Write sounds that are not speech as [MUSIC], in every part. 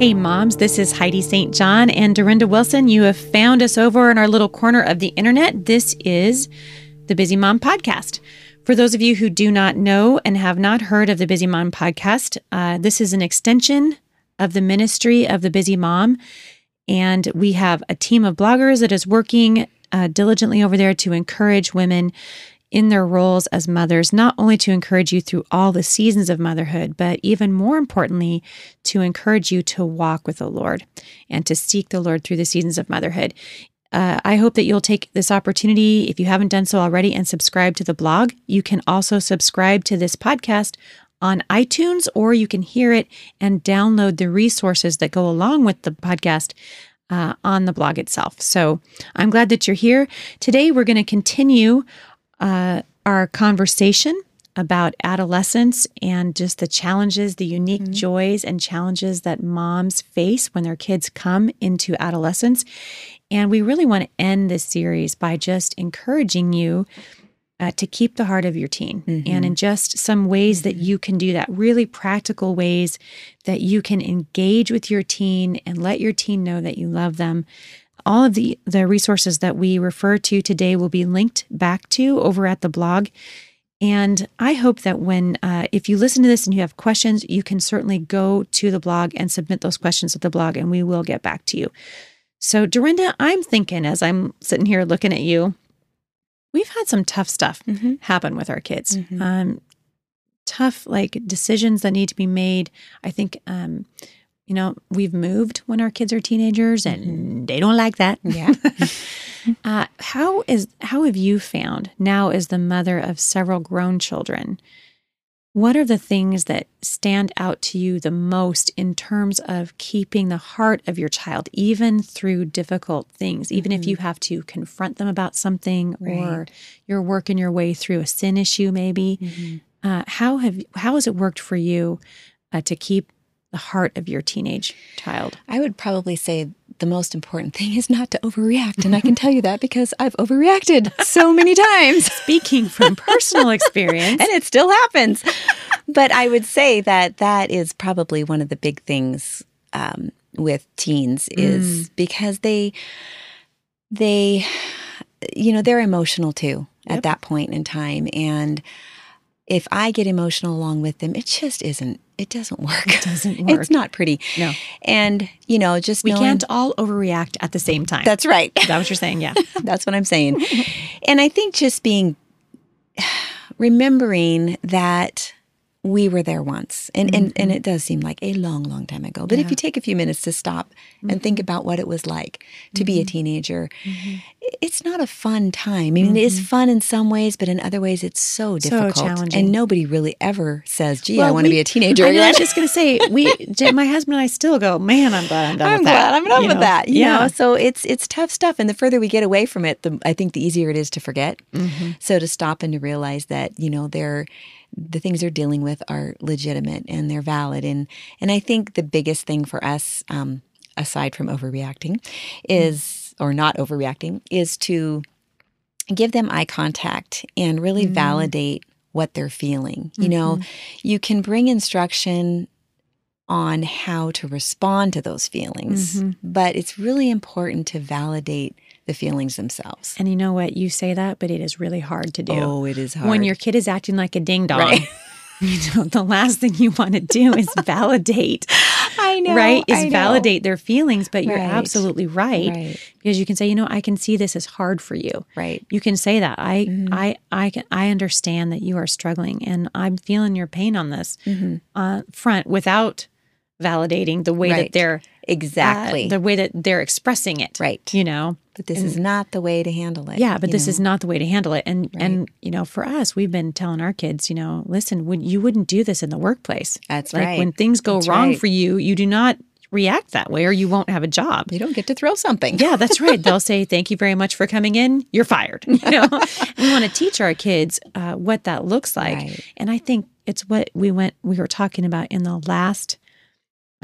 Hey, moms, this is Heidi St. John and Dorinda Wilson. You have found us over in our little corner of the internet. This is the Busy Mom Podcast. For those of you who do not know and have not heard of the Busy Mom Podcast, uh, this is an extension of the ministry of the Busy Mom. And we have a team of bloggers that is working uh, diligently over there to encourage women in their roles as mothers, not only to encourage you through all the seasons of motherhood, but even more importantly, to encourage you to walk with the Lord and to seek the Lord through the seasons of motherhood. Uh, I hope that you'll take this opportunity, if you haven't done so already, and subscribe to the blog. You can also subscribe to this podcast on iTunes, or you can hear it and download the resources that go along with the podcast uh, on the blog itself. So I'm glad that you're here. Today, we're going to continue uh, our conversation about adolescence and just the challenges, the unique mm-hmm. joys and challenges that moms face when their kids come into adolescence. And we really want to end this series by just encouraging you uh, to keep the heart of your teen mm-hmm. and in just some ways that mm-hmm. you can do that, really practical ways that you can engage with your teen and let your teen know that you love them. All of the, the resources that we refer to today will be linked back to over at the blog. And I hope that when, uh, if you listen to this and you have questions, you can certainly go to the blog and submit those questions at the blog, and we will get back to you. So, Dorinda, I'm thinking as I'm sitting here looking at you, we've had some tough stuff mm-hmm. happen with our kids. Mm-hmm. Um, tough, like decisions that need to be made. I think um, you know, we've moved when our kids are teenagers and mm-hmm. they don't like that. Yeah. [LAUGHS] [LAUGHS] uh, how is how have you found now as the mother of several grown children? What are the things that stand out to you the most in terms of keeping the heart of your child, even through difficult things, even mm-hmm. if you have to confront them about something right. or you're working your way through a sin issue, maybe? Mm-hmm. Uh, how have how has it worked for you uh, to keep the heart of your teenage child? I would probably say the most important thing is not to overreact. And I can tell you that because I've overreacted so many [LAUGHS] times. Speaking from personal [LAUGHS] experience. and it still happens. But I would say that that is probably one of the big things um, with teens is mm. because they, they, you know, they're emotional too yep. at that point in time. And if I get emotional along with them, it just isn't it doesn't work. It doesn't [LAUGHS] work. It's not pretty. No. And, you know, just We knowing, can't all overreact at the same time. That's right. Is that what you're saying? Yeah. [LAUGHS] that's what I'm saying. and I think just being [SIGHS] remembering that we were there once and, mm-hmm. and and it does seem like a long long time ago but yeah. if you take a few minutes to stop mm-hmm. and think mm-hmm. about what it was like to mm-hmm. be a mm-hmm. teenager mm-hmm. it's not a fun time i mean it is fun in some ways but in other ways it's so difficult so challenging. and nobody really ever says gee well, i want to be a teenager i was just going to say we my husband and i still go man i'm glad i'm done I'm with glad that i'm done you with know? that you yeah. know so it's it's tough stuff and the further we get away from it the i think the easier it is to forget so to stop and to realize that you know they're the things they're dealing with are legitimate and they're valid. And and I think the biggest thing for us, um, aside from overreacting, is or not overreacting, is to give them eye contact and really mm-hmm. validate what they're feeling. You mm-hmm. know, you can bring instruction on how to respond to those feelings, mm-hmm. but it's really important to validate the feelings themselves. And you know what? You say that, but it is really hard to do. Oh, it is hard. When your kid is acting like a ding dong. Right. [LAUGHS] You know, the last thing you want to do is [LAUGHS] validate. I know, right? Is know. validate their feelings, but you're absolutely right. Right. Because you can say, you know, I can see this is hard for you. Right. You can say that. I Mm-hmm. I I can I understand that you are struggling and I'm feeling your pain on this uh, front without validating the way that Mm-hmm. They're Exactly. uh, the way that they're expressing it. Right. You know. but this is not the way to handle it. Yeah, but this know? is not the way to handle it. And and you know, for us, we've been telling our kids, you know, listen, when you wouldn't do this in the workplace. That's like right. when things go That's wrong right. for you, you do not react that way or you won't have a job. You don't get to throw something. Yeah, that's right. [LAUGHS] They'll say, "Thank you very much for coming in. You're fired." [LAUGHS] You know, we want to teach our kids uh, what that looks like, Right. and I think it's what we went we were talking about in the last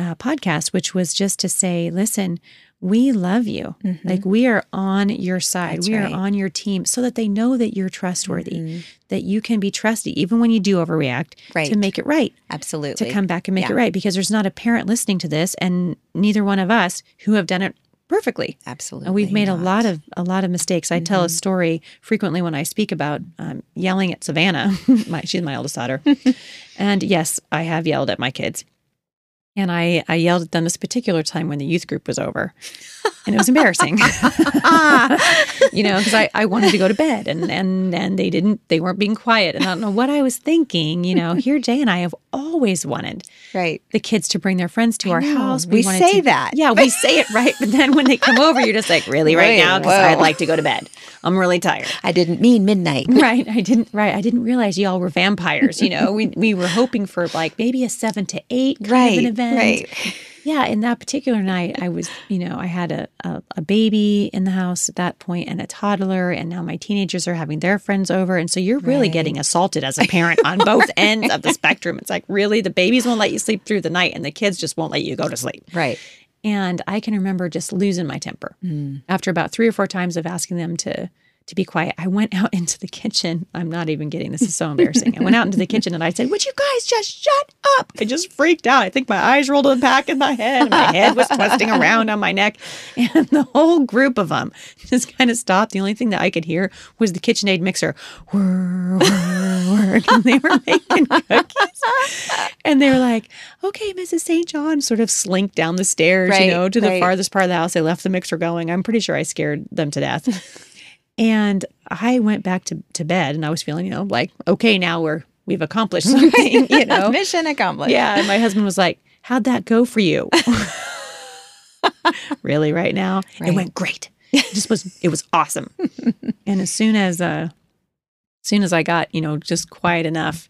uh, podcast, which was just to say, "Listen, we love you. Like we are on your side. Mm-hmm. That's we are on your team, so that they know that you're trustworthy, Mhm. that you can be trusted, even when you do overreact, Right. to make it right." Absolutely. to come back and make Yeah. it right because there's not a parent listening to this and neither one of us who have done it perfectly Absolutely. and we've made a lot of a lot of mistakes i tell a story frequently when i speak about um, yelling at savannah [LAUGHS] my, she's my oldest daughter [LAUGHS] and yes i have yelled at my kids and I, I yelled at them this particular time when the youth group was over and it was embarrassing [LAUGHS] you know because I, I wanted to go to bed and, and and they didn't they weren't being quiet and i don't know what i was thinking you know here jay and i have always wanted Right. the kids to bring their friends to our know. house. We wanted say to- that. Yeah, we say it right. But then when they come over, you're just like, really, right Wait, now? Because. I'd like to go to bed. I'm really tired. I didn't mean midnight. [LAUGHS] Right. I didn't, right. I didn't realize y'all were vampires. You know, we, we were hoping for like maybe a seven to eight kind Right, of an event. Right. Yeah. in that particular night, I was, you know, I had a, a, a baby in the house at that point and a toddler. And now my teenagers are having their friends over. And so you're really Right. getting assaulted as a parent on both [LAUGHS] ends of the spectrum. It's like, really, the babies won't let you sleep through the night and the kids just won't let you go to sleep. Right. And I can remember just losing my temper. Mm. After about three or four times of asking them to to be quiet, I went out [LAUGHS] into the kitchen. I'm not even getting This is so embarrassing. I went out into the kitchen and I said, Would you guys just shut up? I just freaked out. I think my eyes rolled in the back in my head. And my head was twisting around on my neck. And the whole group of them just kind of stopped. The only thing that I could hear was the KitchenAid mixer. Whir, whir, whir. And they were making cookies. And they were like, okay, Mrs. St. John sort of slinked down the stairs, Right, you know, to the right. farthest part of the house. They left the mixer going. I'm pretty sure I scared them to death. And I went back to, to bed and I was feeling, you know, like, okay, now we're, we've accomplished [LAUGHS] something, you know? [LAUGHS] Mission accomplished. Yeah. And my husband was like, how'd that go for you? [LAUGHS] really right now? It went great. It just was, it was awesome. and as soon as, uh, as soon as I got, you know, just quiet enough,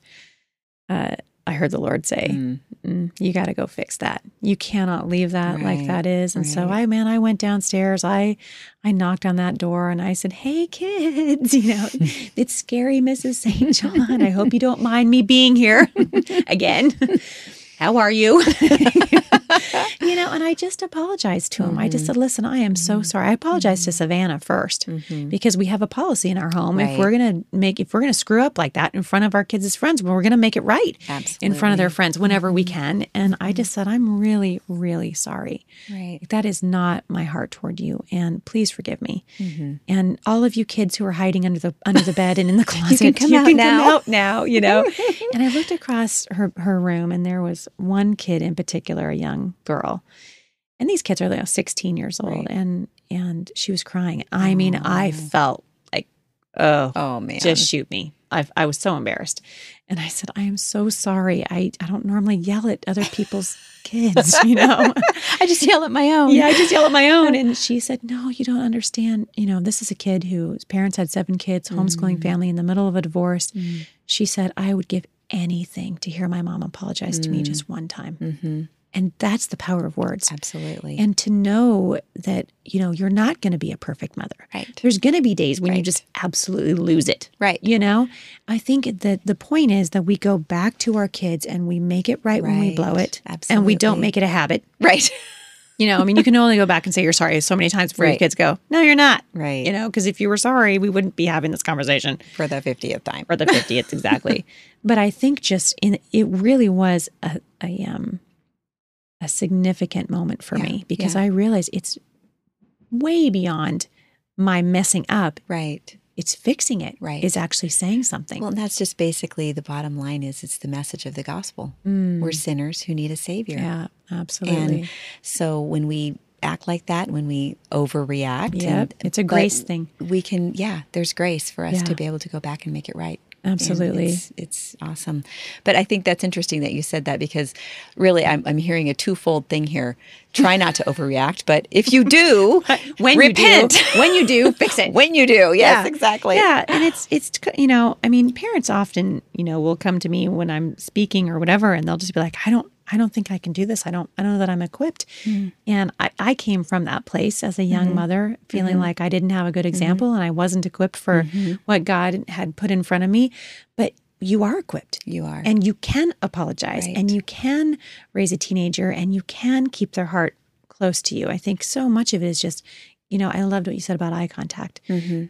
uh, I heard the Lord say, Mm. mm, you got to go fix that. You cannot leave that like that is. And so. I, man, I went downstairs. I, I knocked on that door and I said, Hey kids, [LAUGHS] you know, [LAUGHS] it's scary, Mrs. St. John. I hope you don't mind me being here [LAUGHS] again. How are you? [LAUGHS] you know, and I just apologized to him. I Mm-hmm. just said, listen, I am so sorry. I apologized to Savannah 1st because we have a policy in our home. If Mm-hmm. We're going to make, if we're going to screw up like that in front of our kids' friends, well, we're going to make it right in front of their friends whenever we Mm-hmm. can. And I just said, I'm really, really sorry. Right. That is not my heart toward you, and please forgive me. Mm-hmm. And all of you kids who are hiding under the under the bed and in the closet, [LAUGHS] you can come out now. out now. You know. [LAUGHS] and I looked across her her room, and there was one kid in particular, a young girl, and these kids are like 16 years old, Right. and and she was crying. I mean, I felt like, oh, Oh man. just shoot me. I, I was so embarrassed. And I said, I am so sorry. I, I don't normally yell at other people's [LAUGHS] kids, you know? I just yell at my own. yeah, I just yell at my own. And she said, No, you don't understand. You know, this is a kid whose parents had seven kids, homeschooling Mm. family in the middle of a divorce. She said, I would give anything to hear my mom apologize to Mm. me just one time. Mm-hmm. And that's the power of words. Absolutely. And to know that, you know, you're not going to be a perfect mother. right. There's going to be days when you just absolutely lose it. Right. You know, I think that the point is that we go back to our kids and we make it right, when we blow it. And we don't make it a habit. Right. [LAUGHS] You know, I mean, you can only go back and say you're sorry so many times before your kids go, no, you're not. Right. You know, because if you were sorry, we wouldn't be having this conversation For the fiftieth time. for the 50th [LAUGHS] exactly. but I think just in it really was a, a um a significant moment for Yeah, me because yeah. I realized it's way beyond my messing up Right. It's fixing it. Right. It's actually saying something. Well, that's just basically the bottom line is it's the message of the gospel. We're sinners who need a savior. Mm. yeah, absolutely. And so when we act like that, when we overreact, Yep, and, it's a grace thing. We can, yeah, there's grace for us Yeah. to be able to go back and make it right. Absolutely. it's, it's awesome. But I think that's interesting that you said that because really I'm, I'm hearing a twofold thing here. Try not to overreact, but if you do, [LAUGHS] when repent. you do, [LAUGHS] when you do, fix it. when you do, [LAUGHS] yes, Yeah. exactly. Yeah, and it's it's you know, I mean, parents often you know will come to me when I'm speaking or whatever, and they'll just be like, I don't. I don't think I can do this. I don't I don't know that I'm equipped. Hmm. And I, I came from that place as a young mm-hmm. mother, feeling mm-hmm. like I didn't have a good mm-hmm. example and I wasn't equipped for what God had put in front of me. But you are equipped. You are. And you can apologize Right. and you can raise a teenager and you can keep their heart close to you. I think so much of it is just, you know, I loved what you said about eye contact.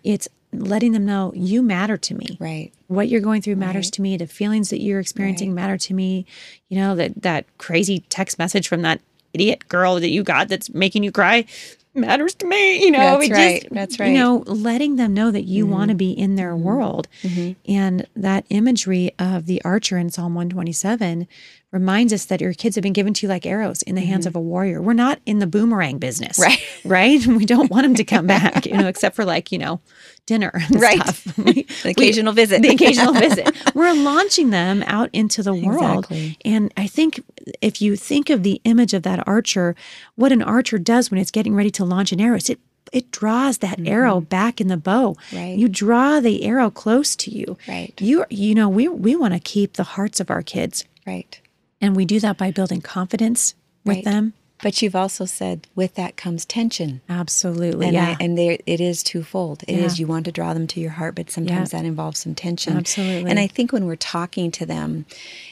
It's letting them know you matter to me. Right. What you're going through matters to me. The feelings that you're experiencing matter to me. You know, that that crazy text message from that idiot girl that you got that's making you cry matters to me. You know, That's right. just- That's right. You know, letting them know that you want to be in their world. Mm-hmm. And that imagery of the archer in Psalm 127 reminds us that your kids have been given to you like arrows in the hands of a warrior. We're not in the boomerang business. Mm-hmm. Right. Right. [LAUGHS] We don't want them to come [LAUGHS] back, you know, except for like, you know, dinner Right. [LAUGHS] We- The occasional visit. the occasional visit. We're launching them out into the world. Exactly. And I think if you think of the image of that archer, what an archer does when it's getting ready to launch an arrow is it it draws that arrow back in the bow. Mm-hmm. Right. You draw the arrow close to you. Right. You you know, we we want to keep the hearts of our kids. Right. And we do that by building confidence with Right. them. But you've also said with that comes tension. Absolutely. And, yeah. I, and there, it is twofold. It is Yeah. you want to draw them to your heart, but sometimes Yeah. that involves some tension. Absolutely. And I think when we're talking to them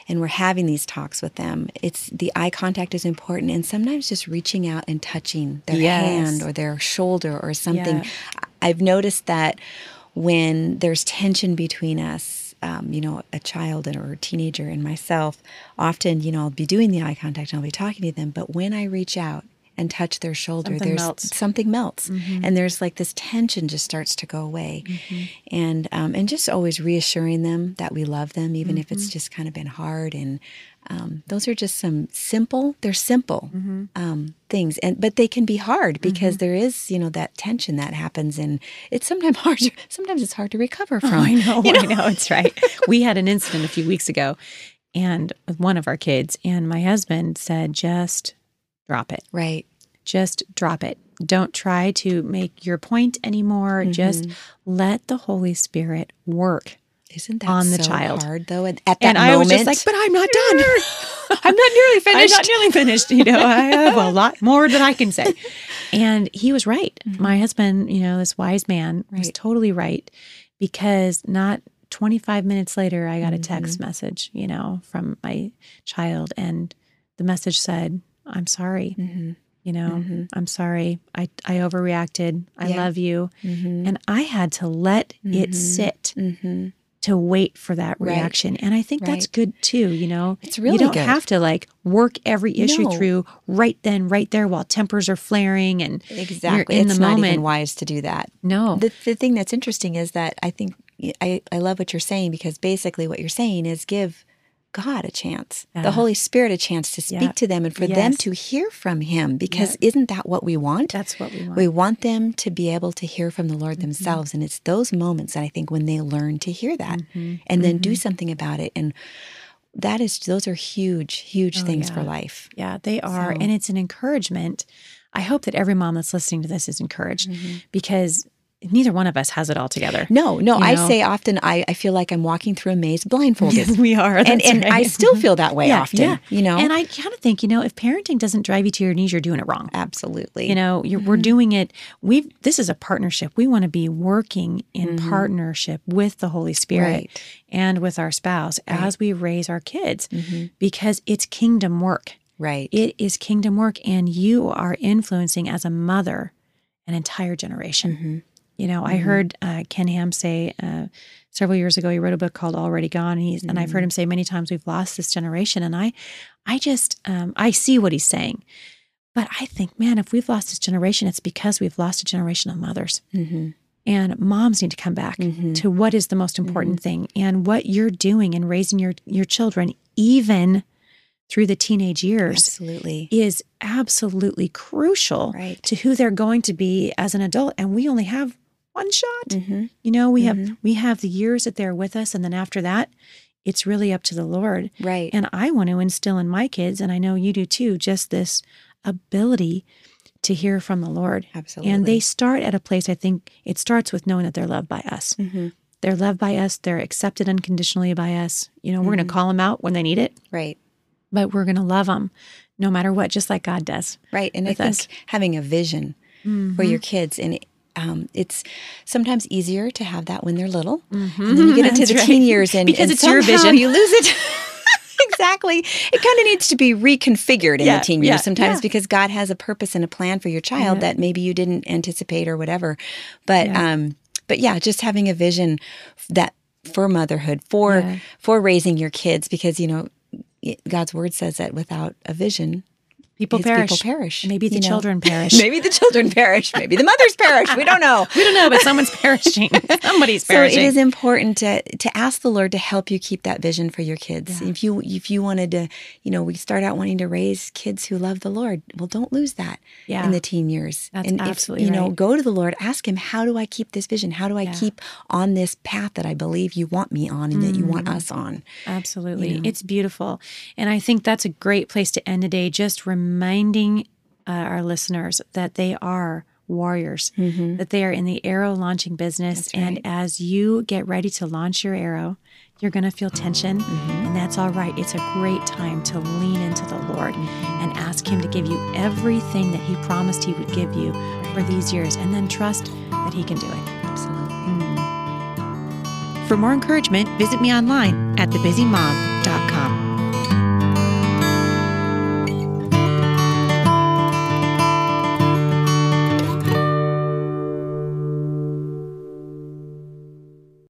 and we're having these talks with them, it's the eye contact is important. And sometimes just reaching out and touching their Yes. hand or their shoulder or something. Yeah. I've noticed that when there's tension between us, um, you know, a child or a teenager and myself, often, you know, I'll be doing the eye contact and I'll be talking to them. But when I reach out and touch their shoulder, Something there's melts. something melts, and there's like this tension just starts to go away, and um, and just always reassuring them that we love them, even if it's just kind of been hard. And um, those are just some simple. They're simple um, things, and but they can be hard because there is you know that tension that happens, and it's sometimes [LAUGHS] hard. To, sometimes it's hard to recover from. I know, [LAUGHS] you I know, it's right. we had an incident a few weeks ago and with one of our kids, and my husband said, just drop it. Right. Just drop it. Don't try to make your point anymore. Just let the Holy Spirit work. Isn't that On the so child. hard though? At, at that and I was moment, just like, but I'm not done. [LAUGHS] I'm not nearly finished. I'm not nearly finished. You know, I have a lot more that I can say. [LAUGHS] And he was right. My husband, you know, this wise man was totally right because not 25 minutes later, I got a text message, you know, from my child. And the message said, I'm sorry. Mm-hmm. You know, I'm sorry. I, I overreacted. I Yeah. love you. Mm-hmm. And I had to let it sit Mm-hmm. To wait for that Right. reaction. And I think that's good too, you know. It's really You don't good. have to like work every issue No. through right then, right there while tempers are flaring and Exactly. in it's the not moment. even wise to do that. no. The, the thing that's interesting is that I think I, I love what you're saying because basically what you're saying is give God a chance, Yeah. the Holy Spirit a chance to speak Yeah. to them and for them to hear from Him because isn't that what we want? that's what we want. We want them to be able to hear from the Lord Mm-hmm. themselves. And it's those moments that I think when they learn to hear that Mm-hmm. and then do something about it. And that is, those are huge, huge things for Oh, life. yeah, they are. So- And it's an encouragement. I hope that every mom that's listening to this is encouraged because neither one of us has it all together. No, no, You I say often I, I feel like I'm walking through a maze blindfolded. Yes, [LAUGHS] we are. and and I right. still mm-hmm. feel that way yeah, often. Yeah. You know? And I kind of think, you know, if parenting doesn't drive you to your knees, you're doing it wrong. Absolutely. You know, you're, we're mm-hmm. doing it. We've this is a partnership. We want to be working in mm-hmm. partnership with the Holy Spirit Right. and with our spouse as we raise our kids, because it's kingdom work. right. It is kingdom work, and you are influencing as a mother an entire generation. You know, I heard uh, Ken Ham say uh, several years ago. He wrote a book called "Already Gone," and, he's, and I've heard him say many times, "We've lost this generation." And I, I just, um, I see what he's saying, but I think, man, if we've lost this generation, it's because we've lost a generation of mothers. hmm And moms need to come back Mm-hmm. to what is the most important thing and what you're doing in raising your, your children, even through the teenage years, Absolutely. is absolutely crucial Right. to who they're going to be as an adult. And we only have one shot. Mm-hmm. You know, we have we have the years that they're with us, and then after that, it's really up to the Lord. Right. And I want to instill in my kids, and I know you do too, just this ability to hear from the Lord. Absolutely. And they start at a place, I think it starts with knowing that they're loved by us. Mhm. They're loved by us, they're accepted unconditionally by us. You know, we're going to call them out when they need it, Right. but we're going to love them no matter what, just like God does. Right. And I think us. having a vision for your kids and um, it's sometimes easier to have that when they're little, and then you get [LAUGHS] into That's the right. teen years, and Because and it's your vision. You lose it. [LAUGHS] exactly. It kind of needs to be reconfigured in Yeah, the teen yeah, years sometimes yeah. because God has a purpose and a plan for your child Yeah. that maybe you didn't anticipate or whatever. But Yeah. um, but yeah, just having a vision that for motherhood, for Yeah. for raising your kids, because you know God's word says that without a vision, People perish. people perish, Maybe the you know. children [LAUGHS] perish. maybe the children perish, maybe the mothers perish. We don't know. [LAUGHS] we don't know, but someone's perishing. [LAUGHS] Somebody's So perishing. So it is important to to ask the Lord to help you keep that vision for your kids. If you if you wanted to, you know, we start out wanting to raise kids who love the Lord. Well, don't lose that Yeah. in the teen years. That's and absolutely if, you know, right. go to the Lord, ask him, how do I keep this vision? How do I Yeah. keep on this path that I believe you want me on and that you Mm. want us on? Absolutely. It's beautiful. And I think that's a great place to end today, just reminding uh, our listeners that they are warriors, mm-hmm. that they are in the arrow launching business. And as you get ready to launch your arrow, you're going to feel tension, mm-hmm. and that's all right. It's a great time to lean into the Lord mm-hmm. and ask Him to give you everything that He promised He would give you for these years, and then trust that He can do it. Absolutely. For more encouragement, visit me online at thebusymom.com.